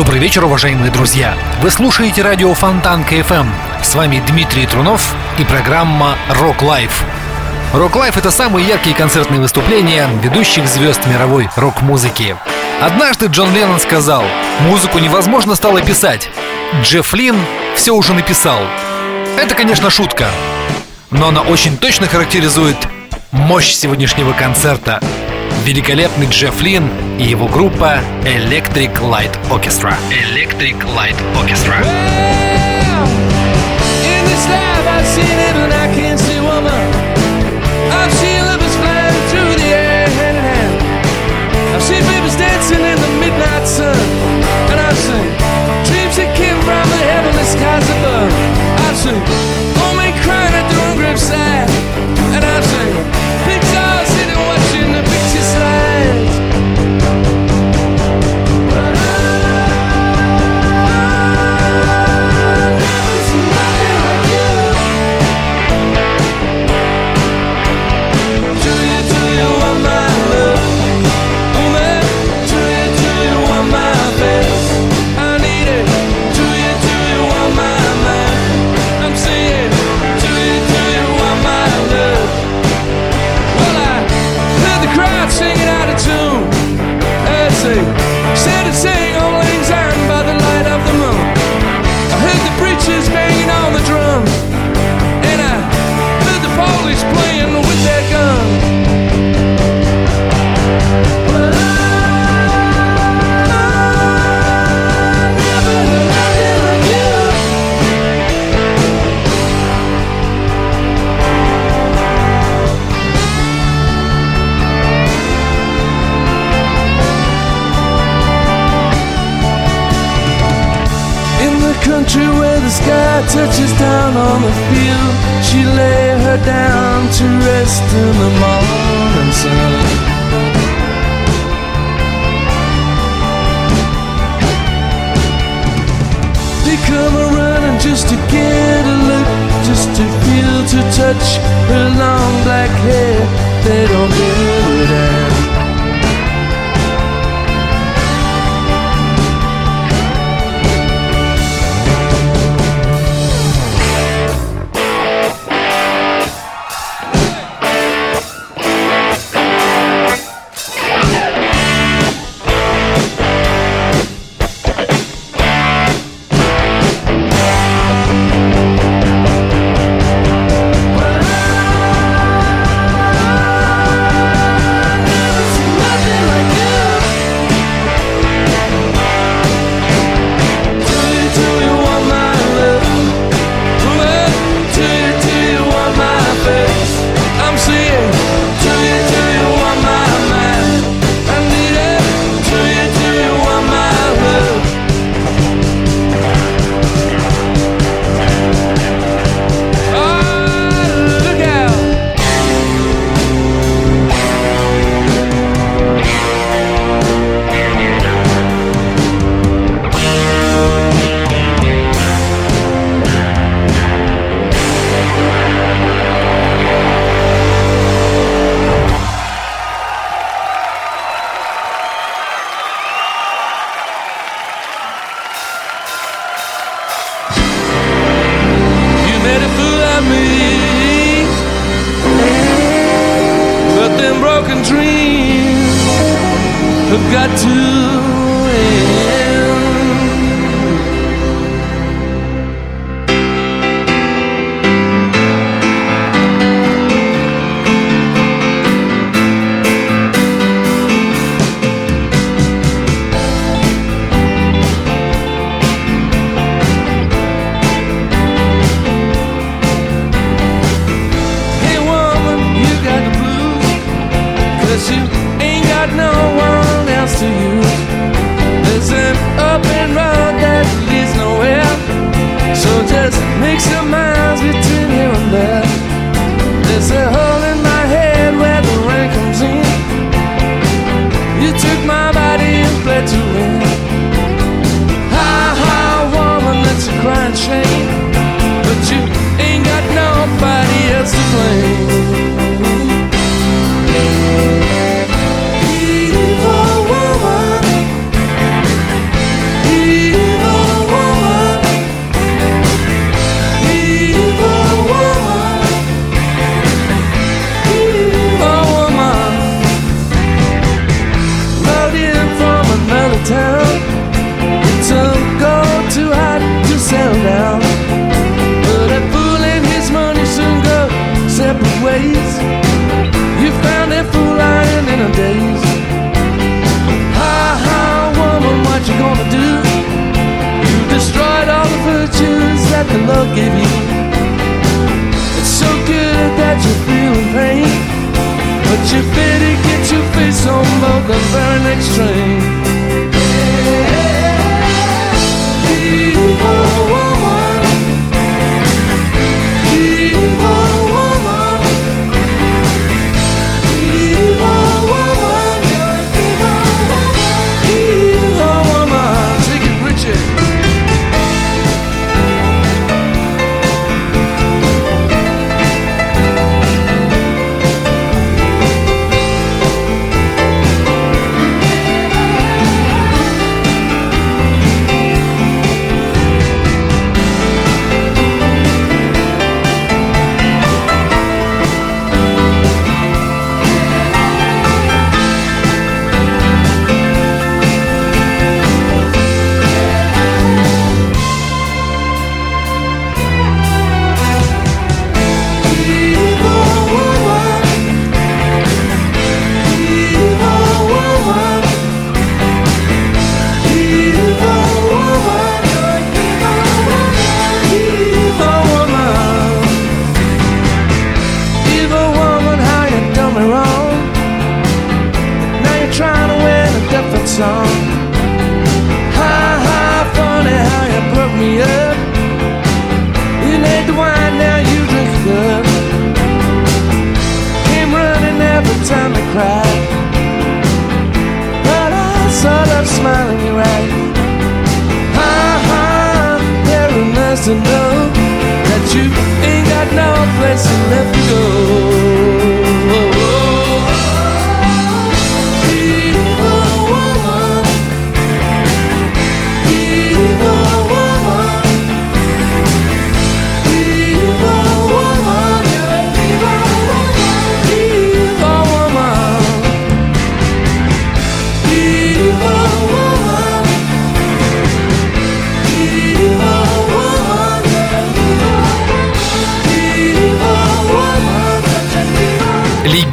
Добрый вечер, уважаемые друзья! Вы слушаете радио Фонтанка FM. С вами Дмитрий Трунов и программа Rock Life. Rock Life это самые яркие концертные выступления ведущих звезд мировой рок-музыки. Однажды Джон Леннон сказал, музыку невозможно стало писать. Джефф Лин все уже написал. Это, конечно, шутка, но она очень точно характеризует мощь сегодняшнего концерта – великолепный Джефф Лин и его группа Electric Light Orchestra. Electric Light Orchestra. dancing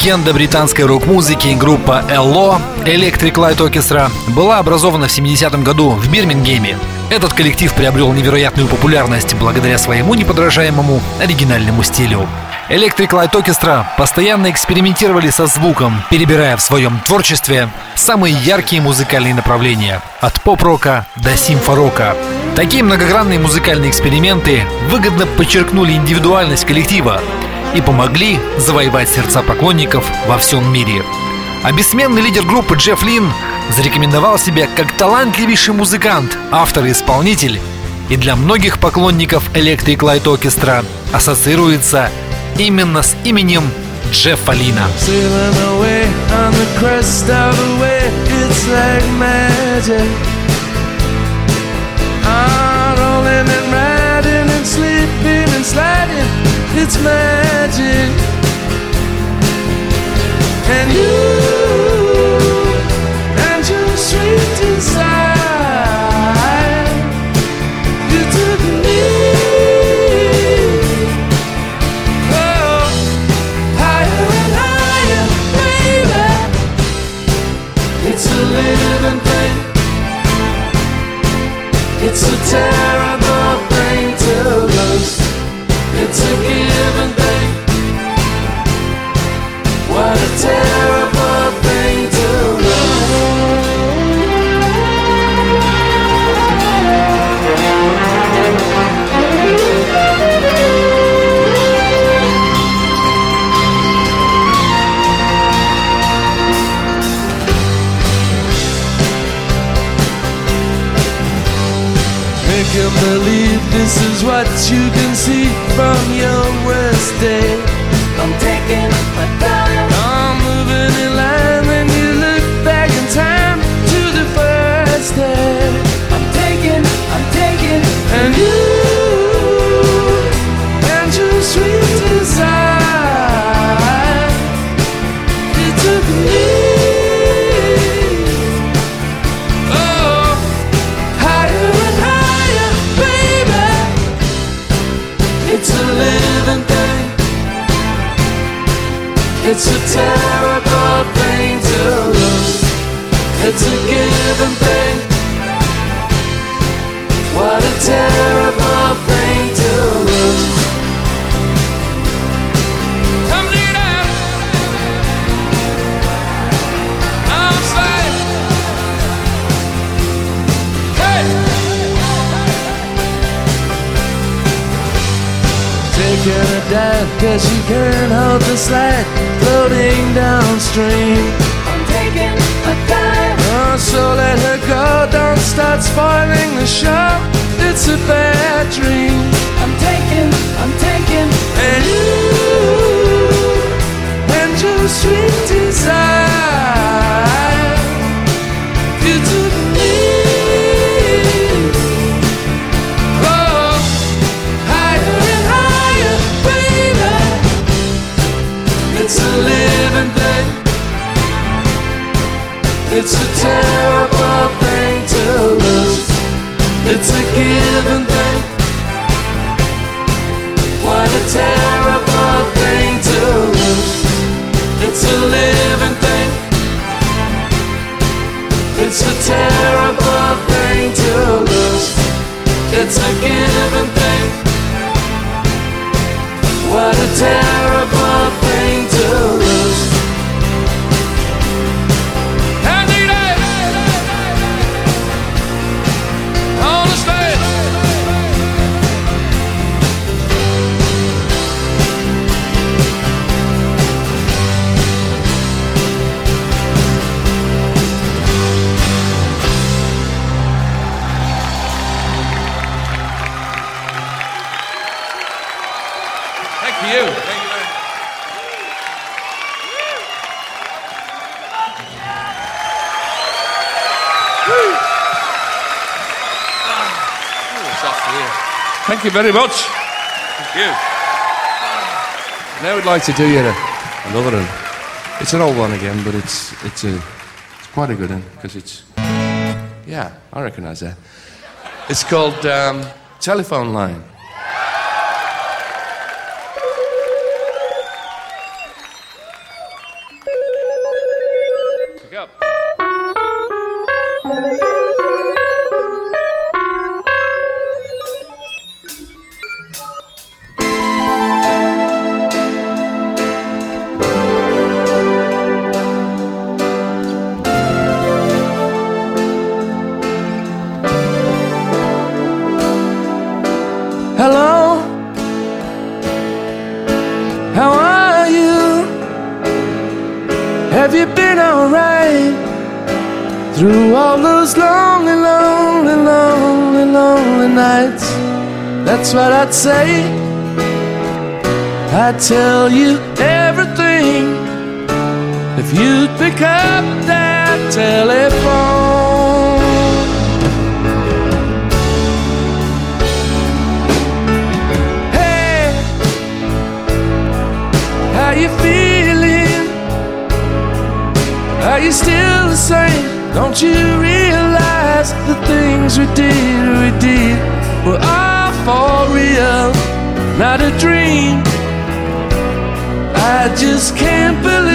Легенда британской рок-музыки группа LO Electric Light Orchestra была образована в 70-м году в Бирмингеме. Этот коллектив приобрел невероятную популярность благодаря своему неподражаемому оригинальному стилю. Electric Light Orchestra постоянно экспериментировали со звуком, перебирая в своем творчестве самые яркие музыкальные направления – от поп-рока до симфорока. Такие многогранные музыкальные эксперименты выгодно подчеркнули индивидуальность коллектива и помогли завоевать сердца поклонников во всем мире. А бессменный лидер группы Джефф Лин зарекомендовал себя как талантливейший музыкант, автор и исполнитель, и для многих поклонников Electric Light Orchestra ассоциируется именно с именем Джеффа Лина. Sailing away it's magic. And you, this is what you can see from your worst day. I'm taking my It's a terrible thing to lose. It's a given thing. What a terrible thing to lose. Come to. I'm slave. Hey. Taking a dive, cause you can't hold the slave. Start spoiling the show. It's a bad dream. I'm taking, I'm taking. And you, and your sweet desire, you took me. Oh, higher and higher, baby. It's a living thing. It's a terrible lose. It's a given thing. What a terrible thing to lose. It's a living thing. It's a terrible thing to lose. It's a given thing. What a terrible thing Thank you very much. Thank you. Now we'd like to do a, another one. It's an old one again, but it's it's a it's quite a good one because it's yeah, I recognise that. It's called um, Telephone Line. I'd say. I'd tell you everything if you'd pick up that telephone. Hey, how you feeling? Are you still the same? Don't you realize the things we did, we did were for real, not a dream? I just can't believe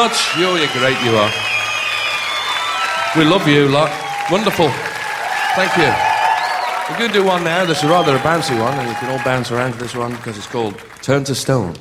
much. You're great, you are. We love you, lot. Wonderful. Thank you. We're going to do one now This is rather a bouncy one, and you can all bounce around to this one because it's called Turn to Stone.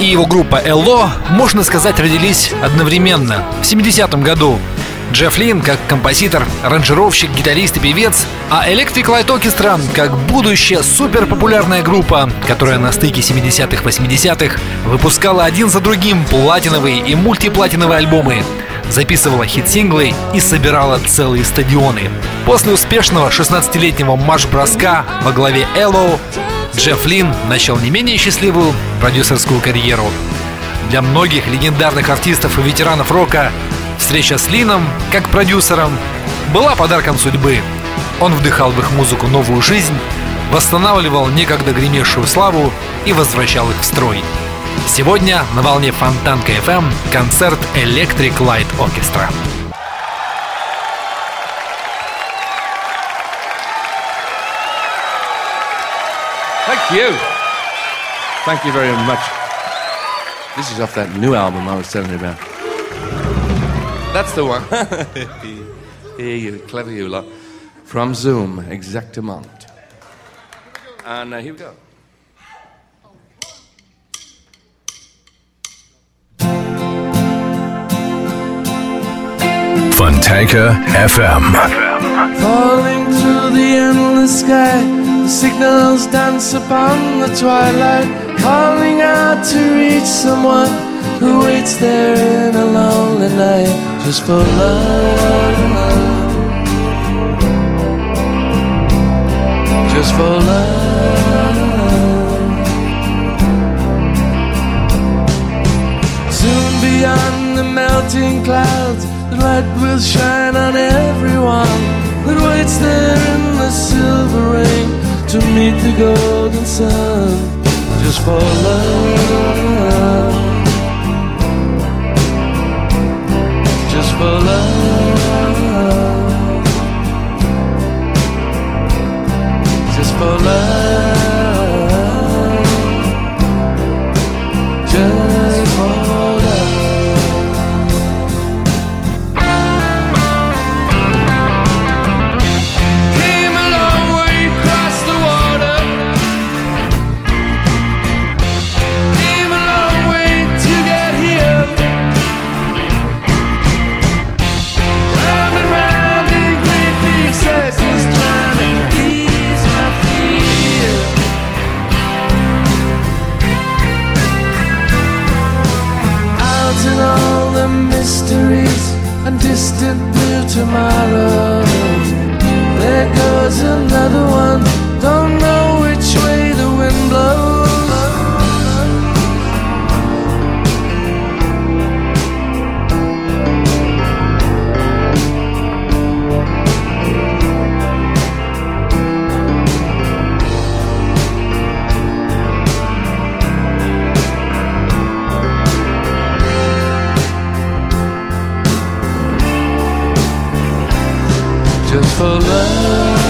и его группа Элло, можно сказать, родились одновременно, в 70-м году. Джефф Лин как композитор, аранжировщик, гитарист и певец, а Electric Light Orchestra как будущая суперпопулярная группа, которая на стыке 70-х-80-х выпускала один за другим платиновые и мультиплатиновые альбомы, записывала хит-синглы и собирала целые стадионы. После успешного 16-летнего марш-броска во главе Эллоу Джефф Лин начал не менее счастливую продюсерскую карьеру. Для многих легендарных артистов и ветеранов рока встреча с Лином, как продюсером, была подарком судьбы. Он вдыхал в их музыку новую жизнь, восстанавливал некогда гремевшую славу и возвращал их в строй. Сегодня на волне Фонтанка FM концерт Electric Light Orchestra. You. Thank you very much. This is off that new album I was telling you about. That's the one. Here you, clever you lot. From Zoom, exactement. And uh, here we go. Fontanka FM. Falling through the endless sky, the signals dance upon the twilight, calling out to reach someone who waits there in a lonely night just for love. Just for love. Soon beyond the melting clouds, the light will shine on everyone that waits there in the silver rain to meet the golden sun. Just for love. Just for love. Just for love. Blue tomorrows. There goes another one. For love.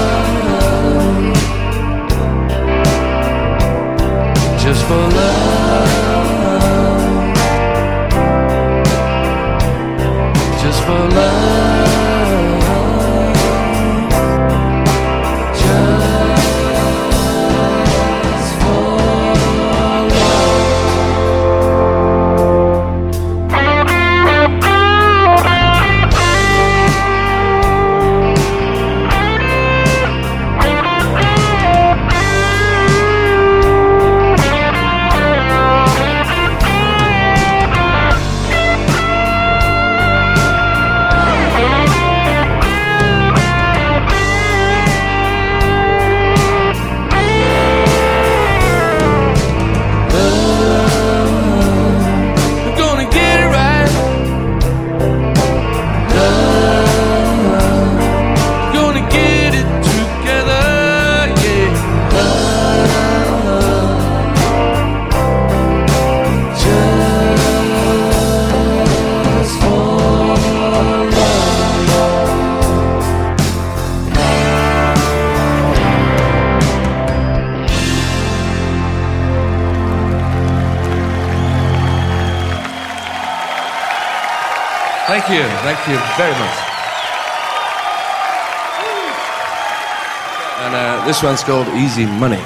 This one's called Easy Money.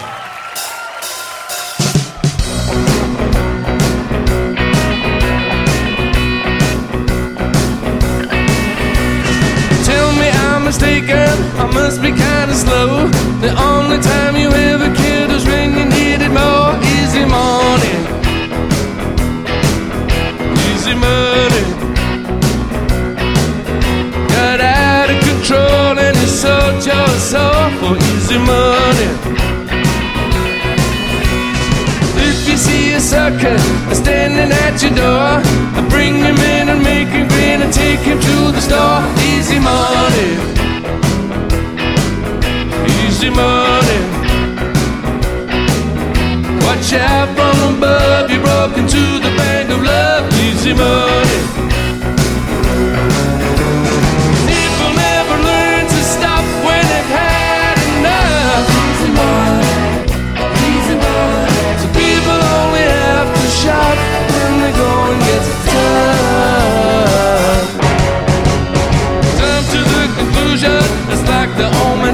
Tell me I'm mistaken, I must be kinda slow. The only time you ever cared was when you needed more easy money. Easy money. so just so for easy money. If you see a sucker standing at your door, I bring him in and make him grin and take him to the store. Easy money. Easy money. Watch out from above, you're broken to the bank of love. Easy money.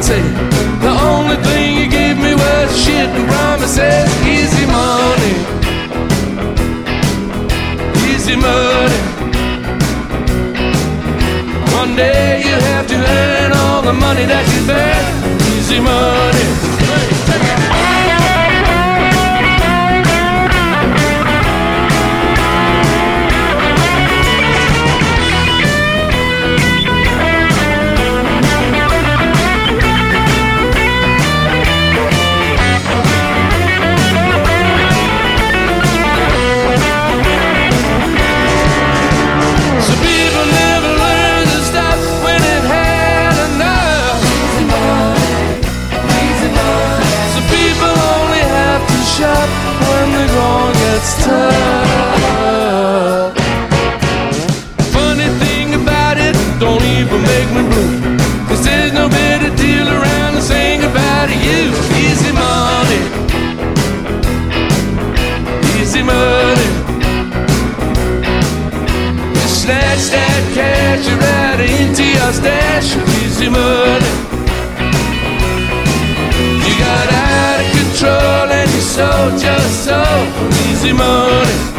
Say. The only thing you gave me was shit and promises. Easy money. Easy money. One day you have to earn all the money that you spent. Easy money. When the going gets tough. Funny thing about it, don't even make me blue. Cause there's no better deal around than saying goodbye to you. Easy money. Easy money. You snatch that cash right into your stash easy money. You got out of control and just for easy money.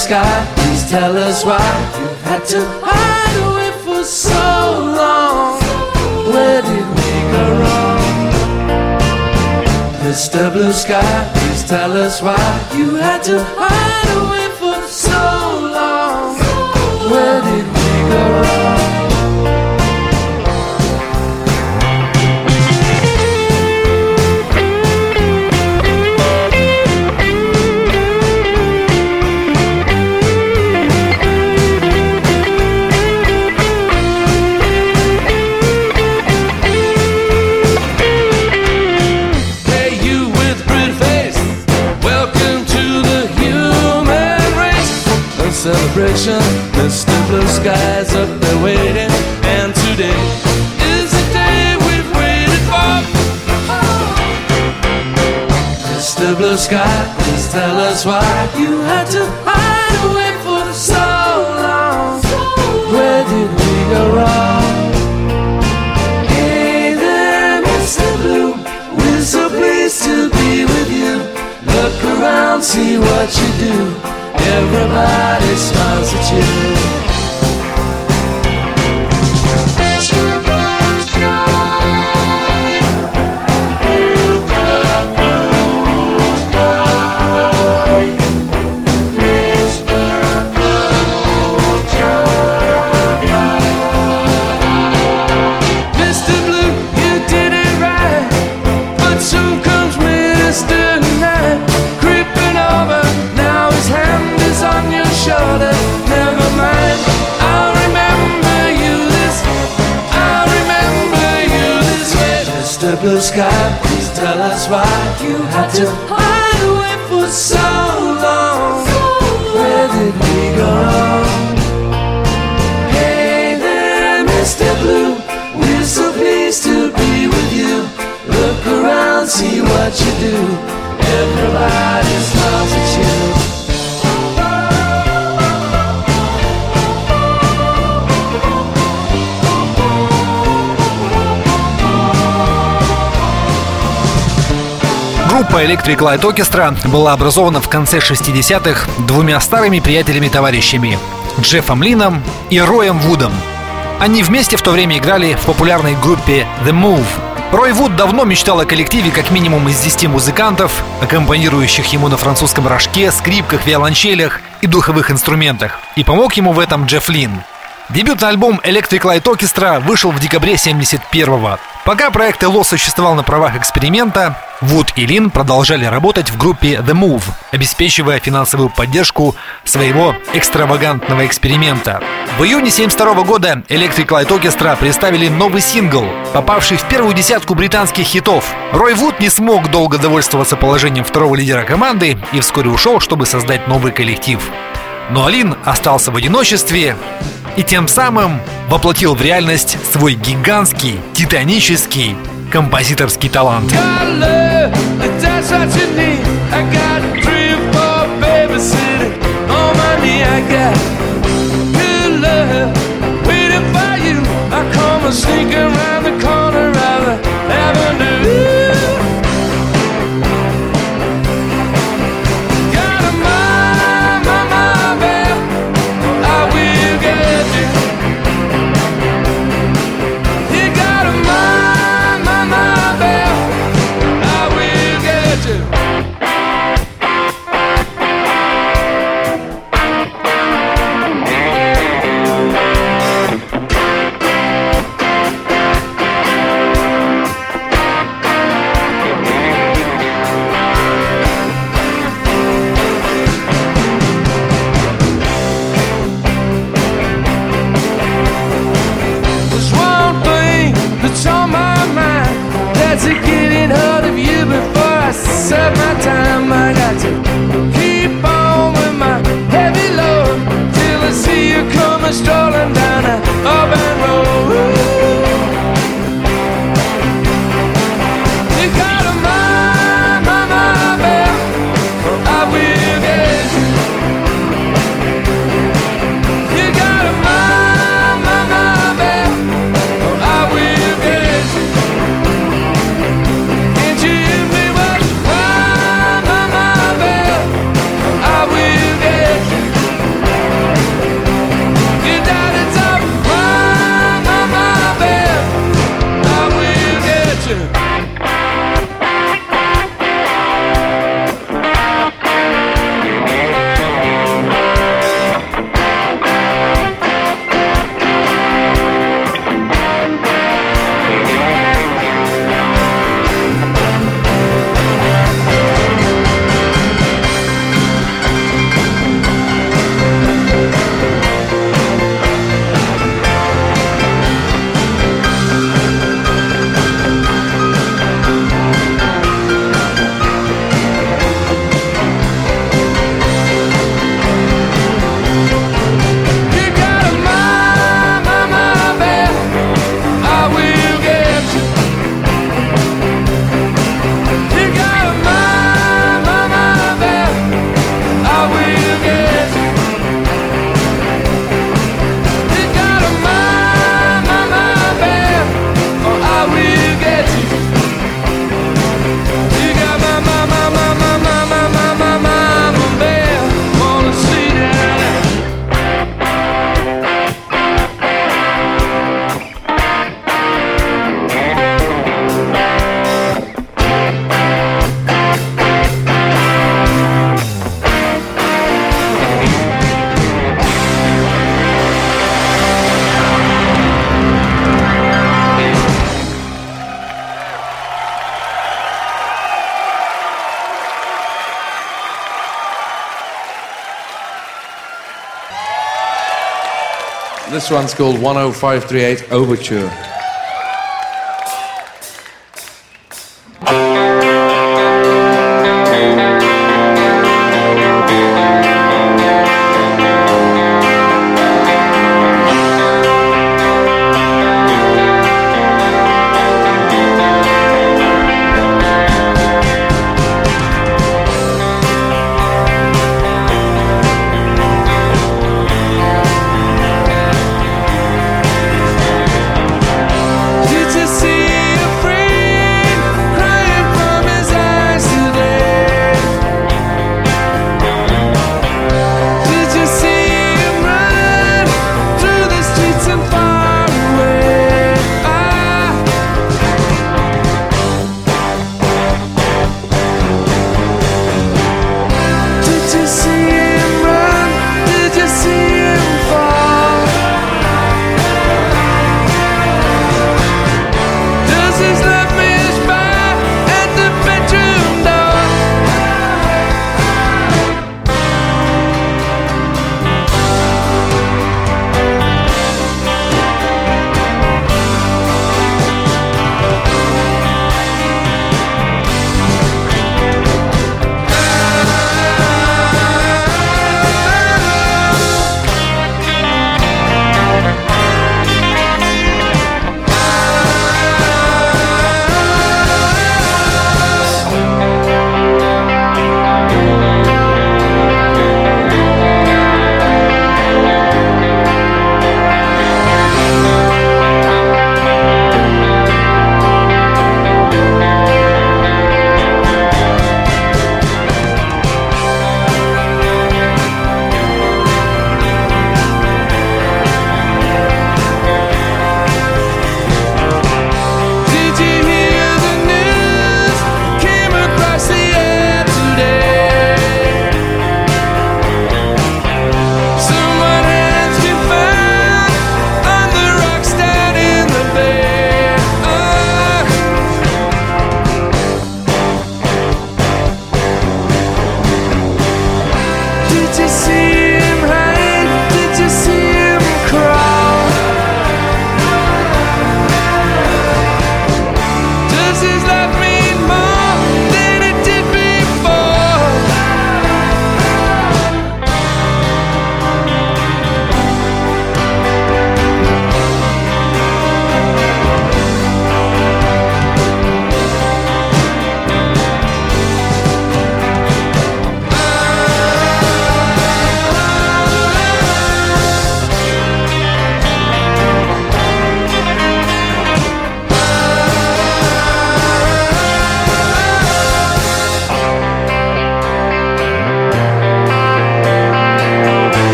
Sky, please tell us why you had to hide away for so long. Where did we go wrong? Mr. Blue Sky, please tell us why you had to hide away Sky, please tell us why you had to blue sky. Please tell us why you had to hide away for so long. Where did we go? Hey there, Mr. Blue. We're so pleased to be with you. Look around, see what you do. Everybody Группа Electric Light Orchestra была образована в конце 60-х двумя старыми приятелями-товарищами – Джеффом Лином и Роем Вудом. Они вместе в то время играли в популярной группе The Move. Рой Вуд давно мечтал о коллективе как минимум из 10 музыкантов, аккомпанирующих ему на французском рожке, скрипках, виолончелях и духовых инструментах. И помог ему в этом Джефф Лин. Дебютный альбом Electric Light Orchestra вышел в декабре 71-го. Пока проект ЭЛО существовал на правах эксперимента, Вуд и Лин продолжали работать в группе The Move, обеспечивая финансовую поддержку своего экстравагантного эксперимента. В июне 72 года Electric Light Orchestra представили новый сингл, попавший в первую десятку британских хитов. Рой Вуд не смог долго довольствоваться положением второго лидера команды и вскоре ушел, чтобы создать новый коллектив. Но Алин остался в одиночестве и тем самым воплотил в реальность свой гигантский, титанический композиторский талант. Sneak one's called 10538 Overture.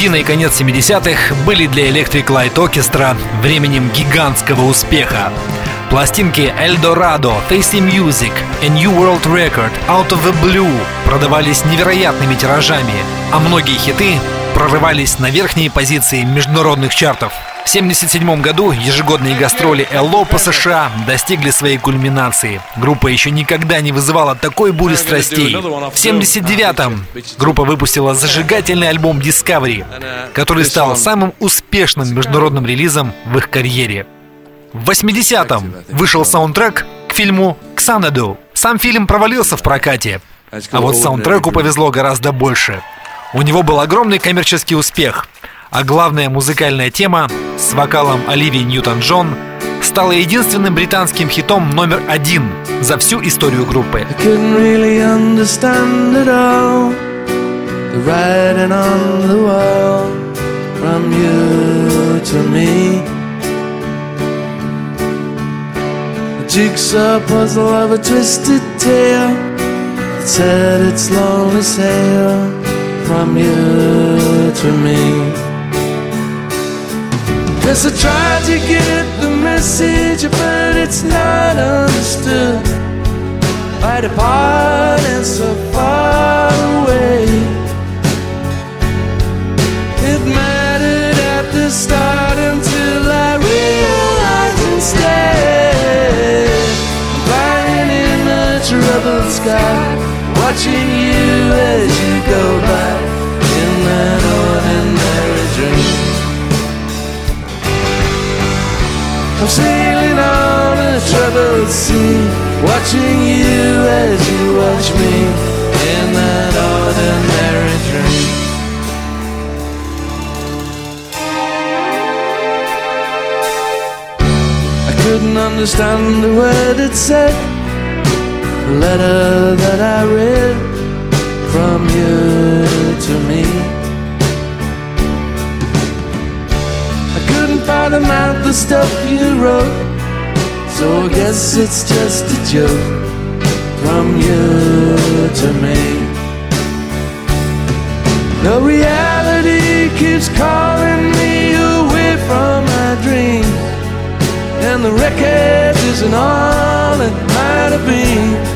Середина и конец 70-х были для Electric Light Orchestra временем гигантского успеха. Пластинки Eldorado, Tasty Music, A New World Record, Out of the Blue продавались невероятными тиражами, а многие хиты прорывались на верхние позиции международных чартов. В 1977 году ежегодные гастроли Элло по США достигли своей кульминации. Группа еще никогда не вызывала такой бури страстей. В 1979-м группа выпустила зажигательный альбом Discovery, который стал самым успешным международным релизом в их карьере. В 80-м вышел саундтрек к фильму «Ксанаду». Сам фильм провалился в прокате, а вот саундтреку повезло гораздо больше. У него был огромный коммерческий успех, а главная музыкальная тема с вокалом Оливии Ньютон-Джон стала единственным британским хитом номер один за всю историю группы. Jigsaw puzzle of a twisted tale that set its lonely sail from you to me. Yes, I tried to get the message, but it's not understood by the part and so far away. It mattered at the start until I realized instead. Flying in the troubled sky, watching you as you go by in that I'm sailing on a troubled sea, watching you as you watch me in that ordinary dream. I couldn't understand the word it said, the letter that I read from you to me. Out the stuff you wrote, so I guess it's just a joke from you to me. The reality keeps calling me away from my dreams, and the wreckage isn't all it might have been.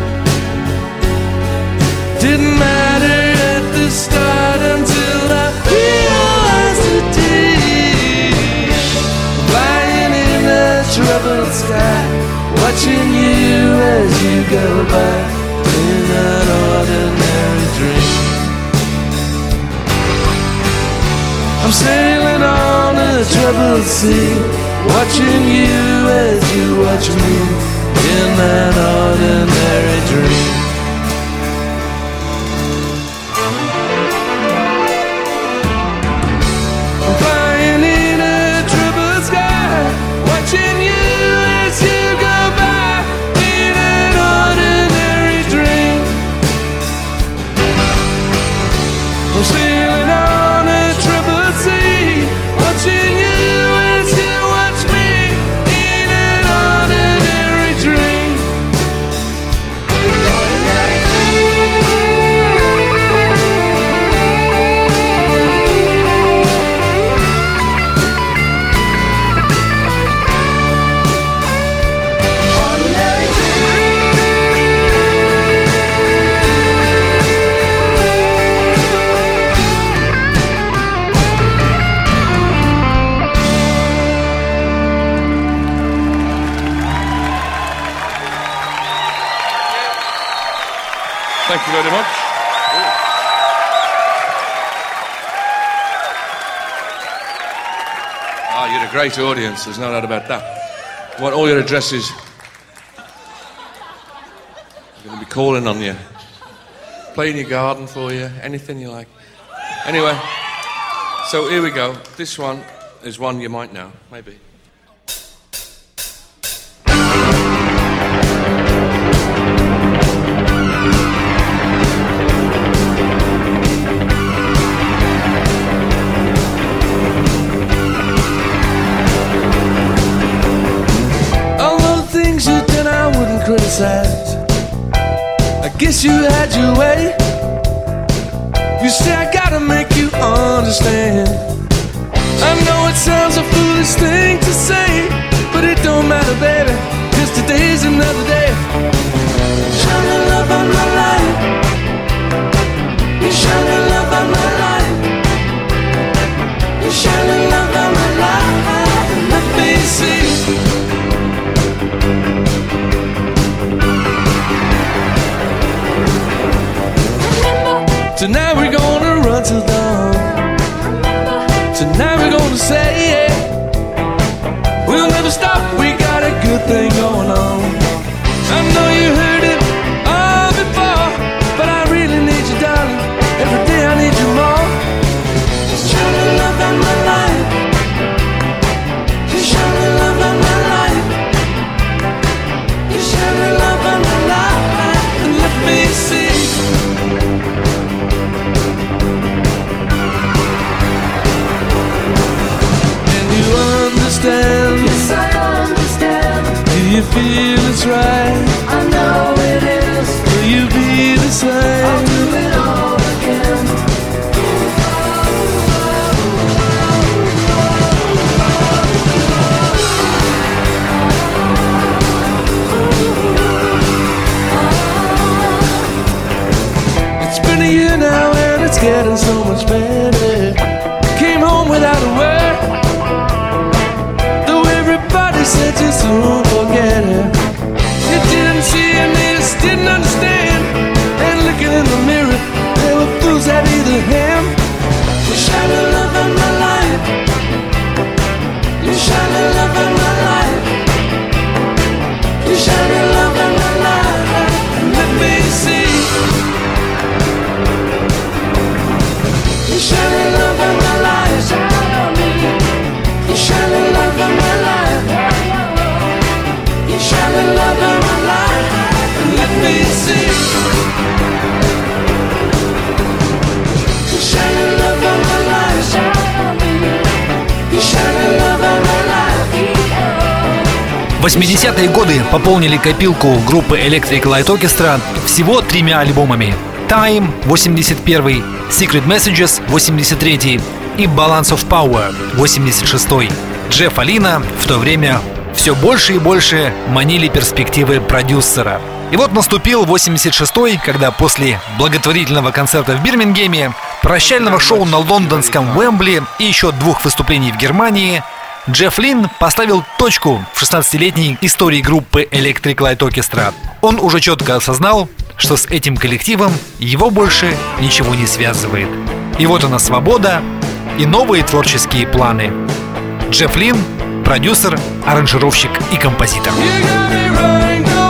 Watching you as you go by in an ordinary dream. I'm sailing on a troubled sea, watching you as you watch me in that ordinary dream. Great audience, there's no doubt about that. I want all your addresses. I'm going to be calling on you. Play in your garden for you, anything you like. Anyway, so here we go. This one is one you might know, maybe. Guess you had your way. You say I gotta make you understand. I know it sounds a foolish thing to say, but it don't matter, baby, cause today's another day. Shine the love of my life. You shine the love gonna dawn. Tonight we're gonna say yeah. We'll never stop. We got a good thing going on. I know you heard it feel it's right? I know it is. Will you be the same? Пополнили копилку группы Electric Light Orchestra всего тремя альбомами. Time 81, Secret Messages 83 и Balance of Power 86. Джефф Алина в то время все больше и больше манили перспективы продюсера. И вот наступил 86-й, когда после благотворительного концерта в Бирмингеме, прощального шоу на лондонском Уэмбли и еще двух выступлений в Германии Джефф Лин поставил точку в 16-летней истории группы Electric Light Orchestra. Он уже четко осознал, что с этим коллективом его больше ничего не связывает. И вот она свобода и новые творческие планы. Джефф Лин – продюсер, аранжировщик и композитор. You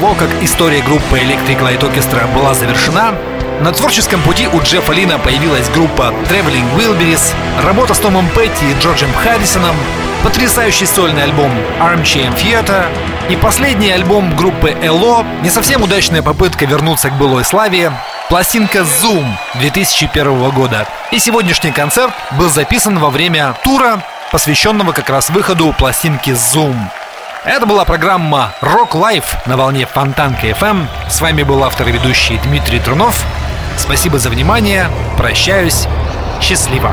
того, как история группы Electric Light Orchestra была завершена, на творческом пути у Джеффа Лина появилась группа Traveling Wilburys, работа с Томом Петти и Джорджем Харрисоном, потрясающий сольный альбом Armchair Theater и последний альбом группы Elo, не совсем удачная попытка вернуться к былой славе, пластинка Zoom 2001 года. И сегодняшний концерт был записан во время тура, посвященного как раз выходу пластинки Zoom. Это была программа Rock Life на волне Фонтанка FM. С вами был автор и ведущий Дмитрий Трунов. Спасибо за внимание. Прощаюсь. Счастливо.